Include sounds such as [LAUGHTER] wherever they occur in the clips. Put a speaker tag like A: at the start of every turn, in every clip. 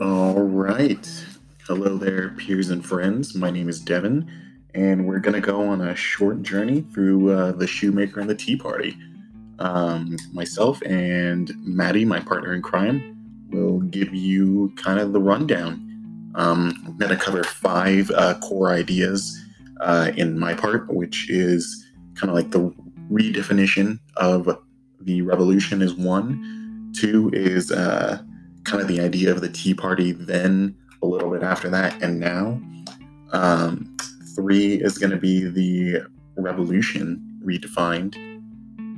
A: All right. Hello there, peers and friends. My name is Devin, and we're going to go on a short journey through uh, the Shoemaker and the Tea Party. Um, myself and Maddie, my partner in crime, will give you kind of the rundown. Um, I'm going to cover five uh, core ideas uh, in my part, which is kind of like the redefinition of the revolution, is one. Two is uh, kind of the idea of the Tea Party then, a little bit after that, and now. Um, three is going to be the revolution redefined.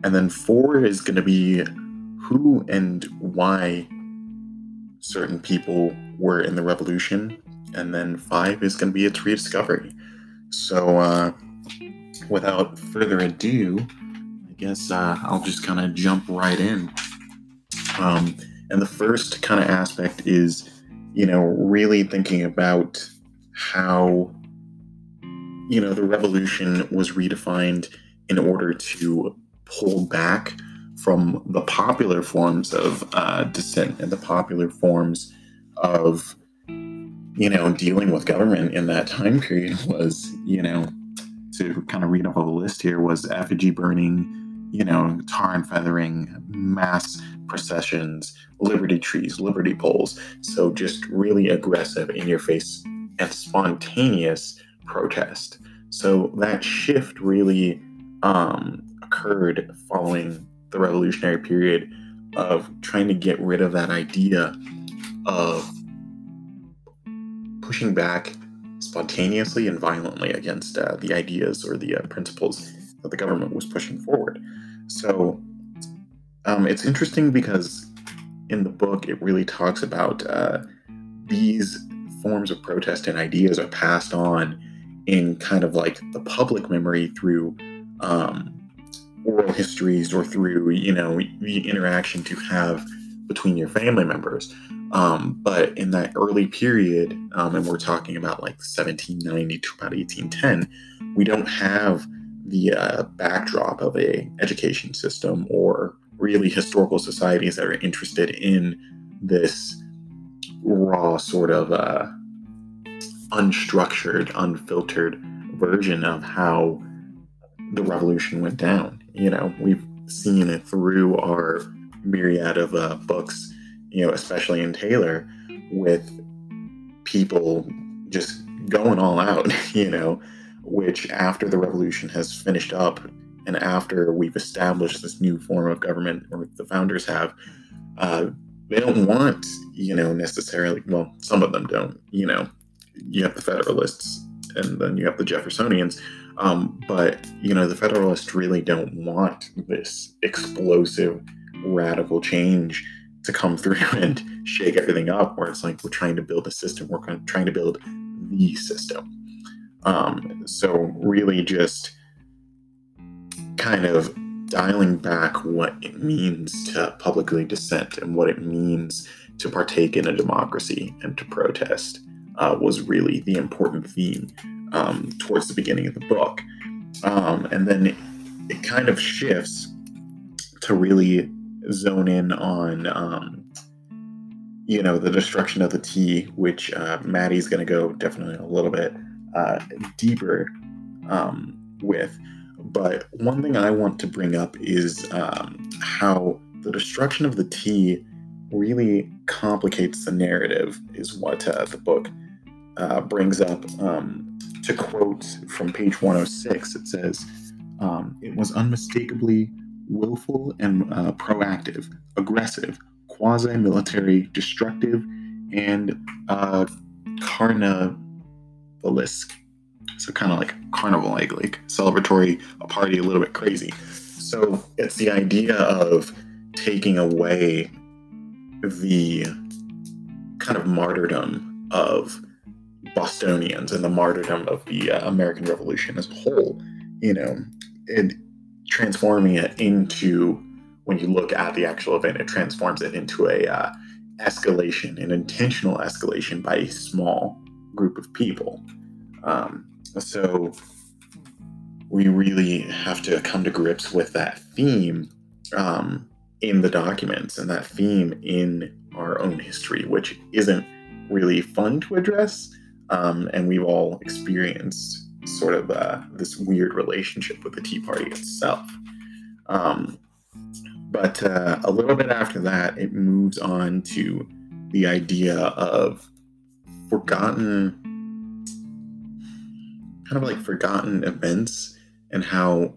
A: And then four is going to be who and why certain people were in the revolution. And then five is going to be its rediscovery. So, uh, without further ado, I guess uh, I'll just kind of jump right in. Um, and the first kind of aspect is, you know, really thinking about how, you know, the revolution was redefined in order to pull back from the popular forms of uh, dissent and the popular forms of, you know, dealing with government in that time period was, you know, to kind of read off of a list here was effigy burning, you know, tar and feathering, mass processions, liberty trees, liberty poles. So just really aggressive, in your face, and spontaneous protest. So that shift really um, occurred following the revolutionary period of trying to get rid of that idea of pushing back spontaneously and violently against uh, the ideas or the uh, principles that the government was pushing forward. So um, it's interesting because in the book it really talks about uh, these forms of protest and ideas are passed on in kind of like the public memory through um, oral histories or through you know the interaction to have between your family members um, but in that early period um, and we're talking about like 1790 to about 1810 we don't have the uh, backdrop of a education system or really historical societies that are interested in this raw sort of uh, unstructured unfiltered version of how the revolution went down. You know we've seen it through our myriad of uh, books you know especially in taylor with people just going all out [LAUGHS] you know which after the revolution has finished up and after we've established this new form of government or the founders have uh, they don't want you know necessarily well some of them don't you know. You have the federalists and then you have the jeffersonians um, but you know the federalists really don't want this explosive radical change to come [LAUGHS] through and shake everything up where it's like we're trying to build a system we're trying to build the system um, so really just kind of dialing back what it means to publicly dissent and what it means to partake in a democracy and to protest uh, was really the important theme um, towards the beginning of the book. Um, and then it, it, kind of shifts to really zone in on, um, you know, the destruction of the tea, which uh, Maddie's going to go definitely a little bit uh, deeper um, with. But one thing I want to bring up is um, how the destruction of the tea really complicates the narrative, is what uh, the book uh, brings up. Um, to quote from page 106, it says, um, It was unmistakably willful and uh, proactive, aggressive, quasi military, destructive, and uh, carnivalisque so kind of like carnival like like celebratory a party a little bit crazy. So it's the idea of taking away the kind of martyrdom of bostonians and the martyrdom of the uh, american revolution as a whole you know and transforming it into when you look at the actual event it transforms it into a uh, escalation an intentional escalation by a small group of people um, so we really have to come to grips with that theme um, in the documents and that theme in our own history, which isn't really fun to address. Um, and we've all experienced sort of uh, this weird relationship with the Tea Party itself. Um, but uh, a little bit after that, it moves on to the idea of forgotten, kind of like forgotten events, and how,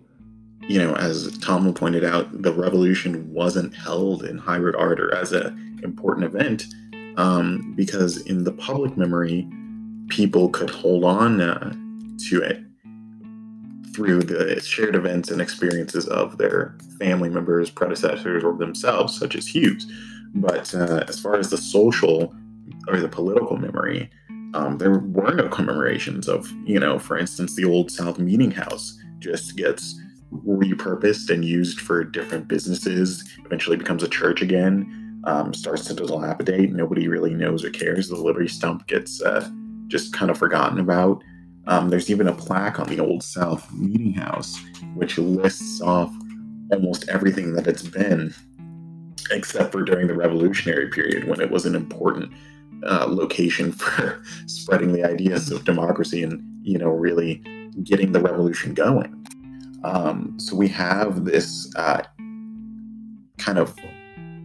A: you know, as Tom pointed out, the revolution wasn't held in Hybrid Ardor as an important event um, because in the public memory, people could hold on uh, to it through the shared events and experiences of their family members, predecessors, or themselves, such as Hewes. But uh, as far as the social or the political memory, um, there were no commemorations of, you know, for instance, the Old South Meeting House just gets repurposed and used for different businesses, eventually becomes a church again, um, starts to dilapidate. Nobody really knows or cares. The Liberty Stump gets uh, just kind of forgotten about. Um, there's even a plaque on the Old South Meeting House, which lists off almost everything that it's been, except for during the Revolutionary period when it was an important uh, location [LAUGHS] for spreading the ideas of democracy and, you know, really getting the revolution going. Um, so we have this uh, kind of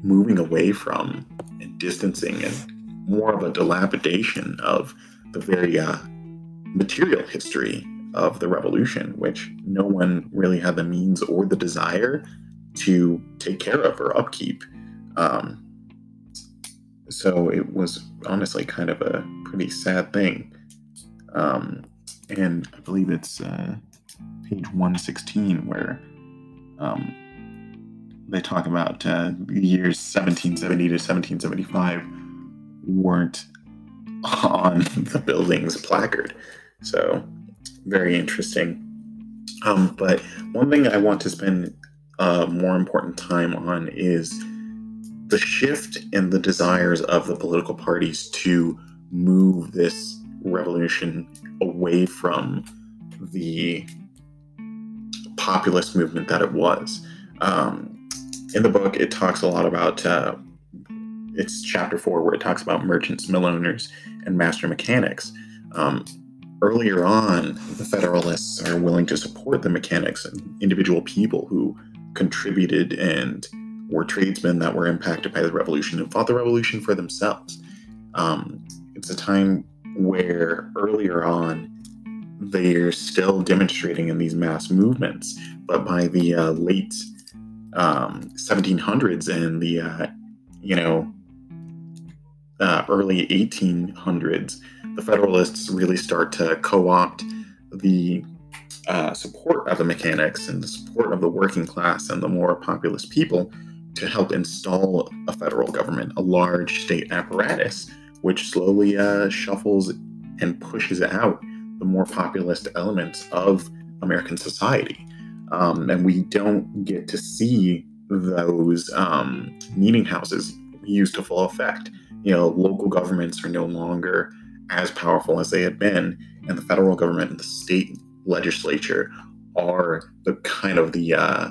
A: moving away from and distancing and more of a dilapidation of the very uh, material history of the revolution, which no one really had the means or the desire to take care of or upkeep. Um, so it was honestly kind of a pretty sad thing. Um, and I believe it's uh, page 116 where um, they talk about uh, the years 1770 to 1775 weren't on [LAUGHS] the building's placard. So, very interesting. Um, but one thing I want to spend uh, more important time on is the shift in the desires of the political parties to move this revolution away from the populist movement that it was. Um, in the book, it talks a lot about uh, it's chapter four where it talks about merchants, mill owners, and master mechanics. Um, earlier on, the Federalists are willing to support the mechanics and individual people who contributed and were tradesmen that were impacted by the revolution and fought the revolution for themselves. Um, it's a time where earlier on they're still demonstrating in these mass movements, but by the uh, late um, 1700s and the uh, you know uh, early 1800s, the Federalists really start to co opt the uh, support of the mechanics and the support of the working class and the more populous people to help install a federal government, a large state apparatus, which slowly uh, shuffles and pushes out the more populist elements of American society. Um, and we don't get to see those um, meeting houses used to full effect you know, local governments are no longer as powerful as they had been, and the federal government and the state legislature are the kind of the uh,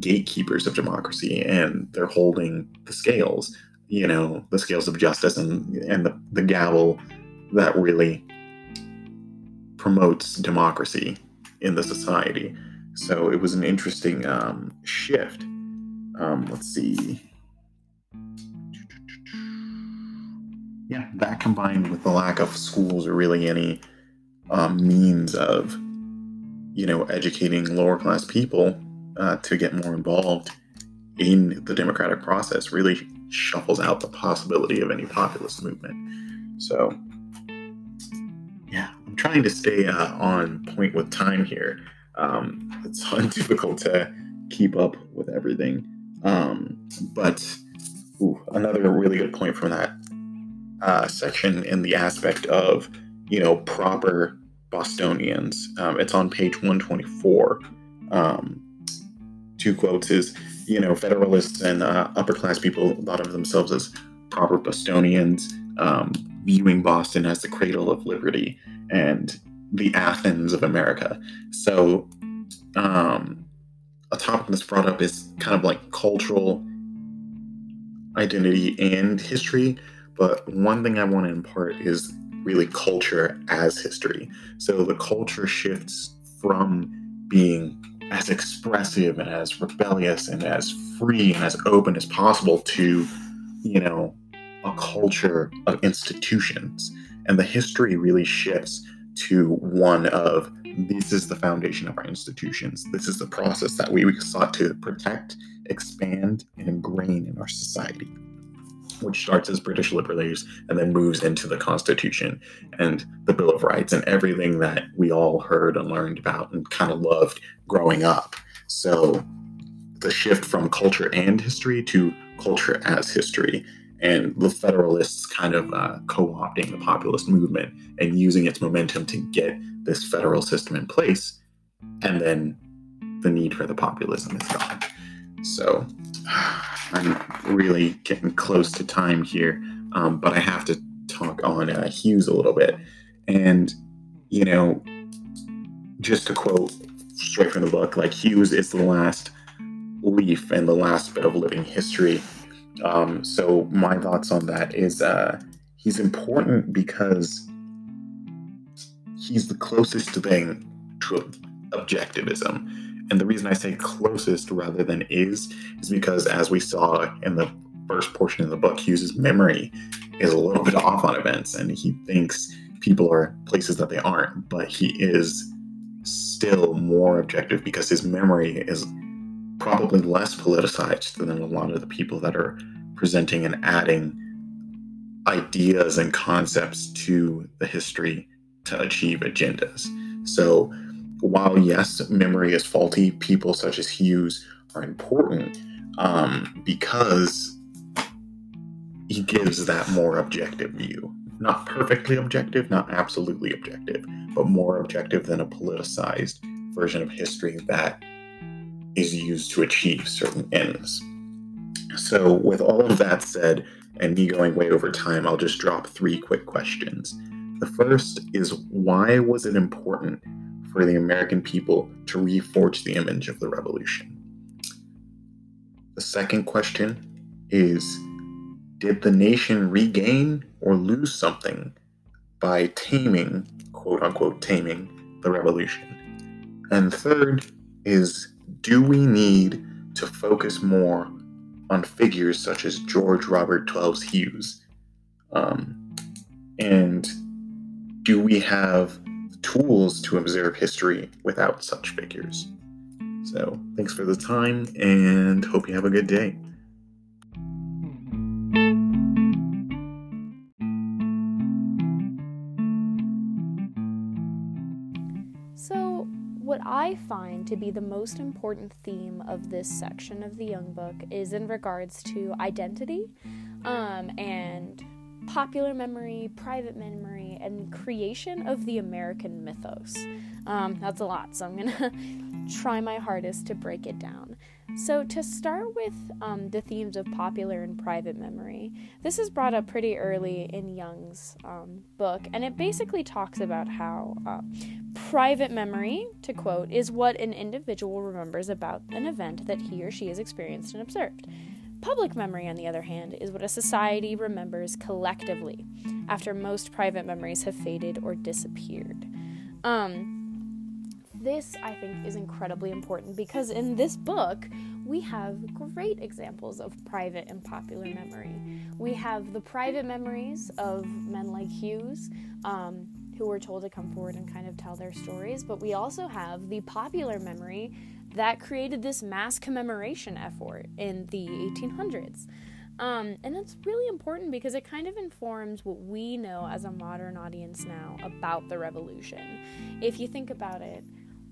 A: gatekeepers of democracy, and they're holding the scales, you know, the scales of justice and and the, the gavel that really promotes democracy in the society. So it was an interesting um, shift. Um, let's see. yeah, that combined with the lack of schools or really any um, means of, you know, educating lower class people uh, to get more involved in the democratic process really shuffles out the possibility of any populist movement. So, yeah, I'm trying to stay uh, on point with time here. Um, it's [LAUGHS] difficult to keep up with everything. Um, but ooh, another really good point from that uh, section in the aspect of, you know, proper Bostonians. Um, it's on page 124. Um, two quotes is, you know, Federalists and uh, upper class people thought of themselves as proper Bostonians, um, viewing Boston as the cradle of liberty and the Athens of America. So, um, a topic that's brought up is kind of like cultural identity and history, But one thing I want to impart is really culture as history. So the culture shifts from being as expressive and as rebellious and as free and as open as possible to, you know, a culture of institutions. And the history really shifts to one of this is the foundation of our institutions. This is the process that we sought to protect, expand, and ingrain in our society which starts as British liberties and then moves into the Constitution and the Bill of Rights and everything that we all heard and learned about and kind of loved growing up. So the shift from culture and history to culture as history, and the Federalists kind of uh, co opting the populist movement and using its momentum to get this federal system in place. And then the need for the populism is gone. So [SIGHS] I'm really getting close to time here, um, but I have to talk on uh, Hewes a little bit. And, you know, just to quote straight from the book, like Hewes is the last leaf and the last bit of living history. Um, so my thoughts on that is uh, he's important because he's the closest thing to objectivism. And the reason I say closest rather than is, is because as we saw in the first portion of the book, Hewes's memory is a little bit off on events and he thinks people are places that they aren't, but he is still more objective because his memory is probably less politicized than a lot of the people that are presenting and adding ideas and concepts to the history to achieve agendas. So while yes, memory is faulty, people such as Hewes are important um, because he gives that more objective view. Not perfectly objective, not absolutely objective, but more objective than a politicized version of history that is used to achieve certain ends. So, with all of that said, and me going way over time, I'll just drop three quick questions. The first is why was it important for the American people to reforge the image of the revolution. The second question is Did the nation regain or lose something by taming, quote unquote, taming the revolution? And third is Do we need to focus more on figures such as George Robert Twelves Hewes? Um, and do we have tools to observe history without such figures. So, thanks for the time and hope you have a good day.
B: So, what I find to be the most important theme of this section of the Young Book is in regards to identity um, and popular memory, private memory, and creation of the American mythos. Um, that's a lot, so I'm gonna [LAUGHS] try my hardest to break it down. So, to start with um, the themes of popular and private memory, this is brought up pretty early in Young's um, book, and it basically talks about how uh, private memory, to quote, is what an individual remembers about an event that he or she has experienced and observed. Public memory, on the other hand, is what a society remembers collectively after most private memories have faded or disappeared. Um, this, I think, is incredibly important because in this book, we have great examples of private and popular memory. We have the private memories of men like Hewes, um, who were told to come forward and kind of tell their stories, but we also have the popular memory that created this mass commemoration effort in the 1800s. Um, and that's really important because it kind of informs what we know as a modern audience now about the revolution. If you think about it,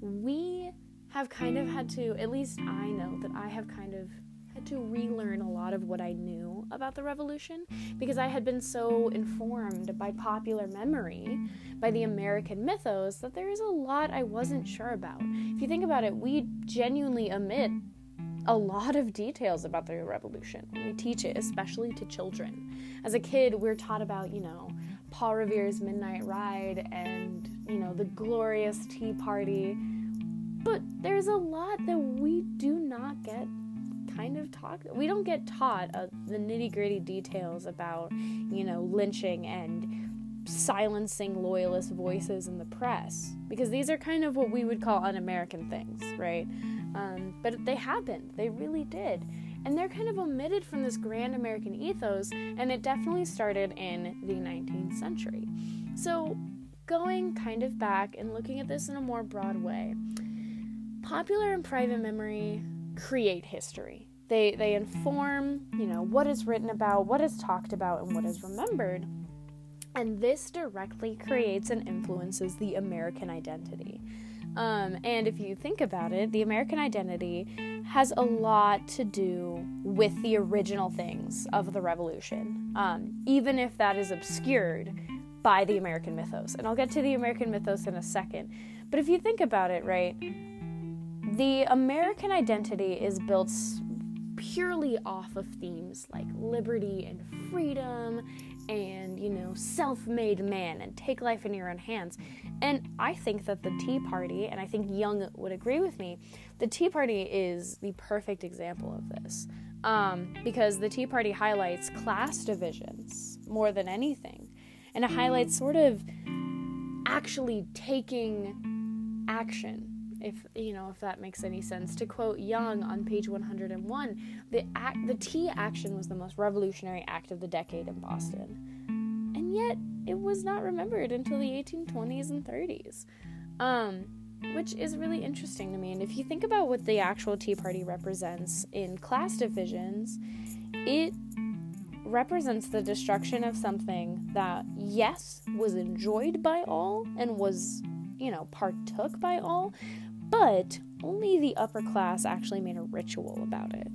B: we have kind of had to, at least I know that I have kind of had to relearn a lot of what I knew about the revolution because I had been so informed by popular memory, by the American mythos, that there is a lot I wasn't sure about. If you think about it, we genuinely omit a lot of details about the revolution we teach it, especially to children. As a kid, we're taught about, you know, Paul Revere's Midnight Ride and, you know, the glorious Tea Party. But there's a lot that we do not get kind of talk we don't get taught uh, the nitty-gritty details about you know lynching and silencing loyalist voices in the press because these are kind of what we would call un-american things right? Um, but they happened. They really did. And they're kind of omitted from this grand american ethos and it definitely started in the 19th century. So going kind of back and looking at this in a more broad way popular and private memory create history. They they inform, you know, what is written about, what is talked about, and what is remembered. And this directly creates and influences the American identity. Um, and if you think about it, the American identity has a lot to do with the original things of the revolution, um, even if that is obscured by the American mythos. And I'll get to the American mythos in a second. But if you think about it, right, the American identity is built purely off of themes like liberty and freedom and, you know, self made man and take life in your own hands. And I think that the Tea Party, and I think Young would agree with me, the Tea Party is the perfect example of this. Um, because the Tea Party highlights class divisions more than anything. And it highlights sort of actually taking action if you know if that makes any sense. To quote young on page 101 the act the tea action was the most revolutionary act of the decade in boston. And yet it was not remembered until the 1820s and 30s um, which is really interesting to me. And if you think about what the actual tea party represents in class divisions it represents the destruction of something that yes was enjoyed by all and was you know partook by all but only the upper class actually made a ritual about it.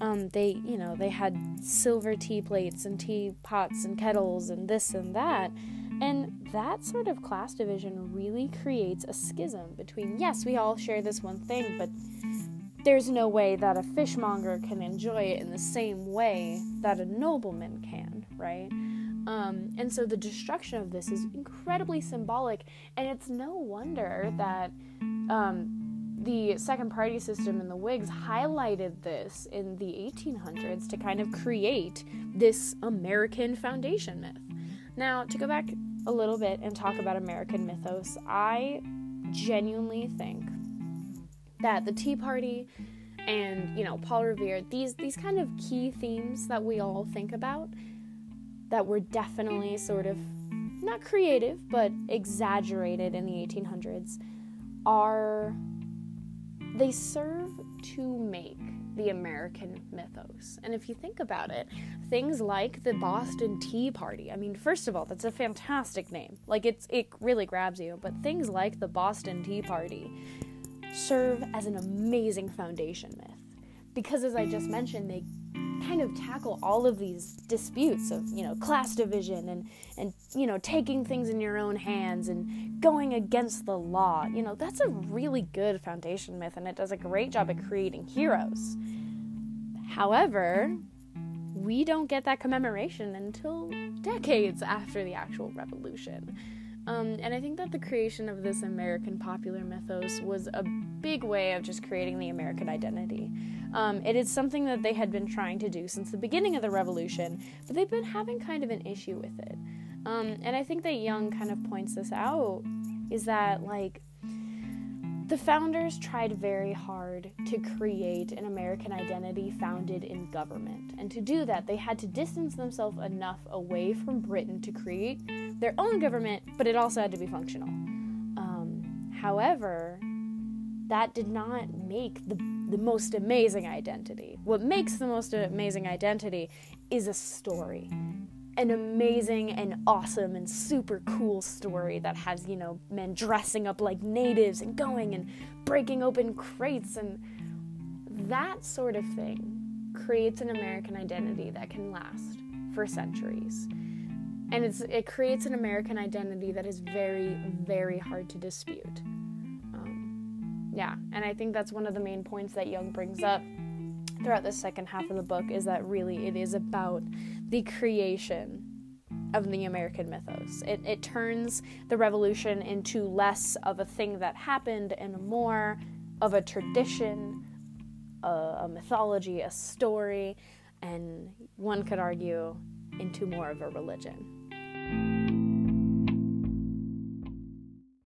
B: Um, they, you know, they had silver tea plates and teapots and kettles and this and that. And that sort of class division really creates a schism between, yes, we all share this one thing, but there's no way that a fishmonger can enjoy it in the same way that a nobleman can, right? Um, and so the destruction of this is incredibly symbolic, and it's no wonder that um, the second party system and the Whigs highlighted this in the 1800s to kind of create this American foundation myth. Now, to go back a little bit and talk about American mythos, I genuinely think that the Tea Party and, you know, Paul Revere, these these kind of key themes that we all think about that were definitely sort of not creative, but exaggerated in the 1800s are they serve to make the American mythos. And if you think about it, things like the Boston Tea Party, I mean, first of all, that's a fantastic name. Like it's it really grabs you, but things like the Boston Tea Party serve as an amazing foundation myth. Because as I just mentioned, they kind of tackle all of these disputes of you know class division and and you know taking things in your own hands and going against the law. You know that's a really good foundation myth and it does a great job at creating heroes. However we don't get that commemoration until decades after the actual revolution um, and I think that the creation of this American popular mythos was a big way of just creating the American identity. Um, it is something that they had been trying to do since the beginning of the revolution, but they've been having kind of an issue with it. Um, and I think that Young kind of points this out is that, like, the founders tried very hard to create an American identity founded in government. And to do that, they had to distance themselves enough away from Britain to create their own government, but it also had to be functional. Um, however, that did not make the, the most amazing identity. What makes the most amazing identity is a story an amazing and awesome and super cool story that has, you know, men dressing up like natives and going and breaking open crates and that sort of thing creates an American identity that can last for centuries. And it's, it creates an American identity that is very, very hard to dispute. Um, yeah, and I think that's one of the main points that Young brings up throughout the second half of the book is that really it is about the creation of the American mythos. It, it turns the revolution into less of a thing that happened and more of a tradition a, a mythology, a story, and one could argue into more of a religion.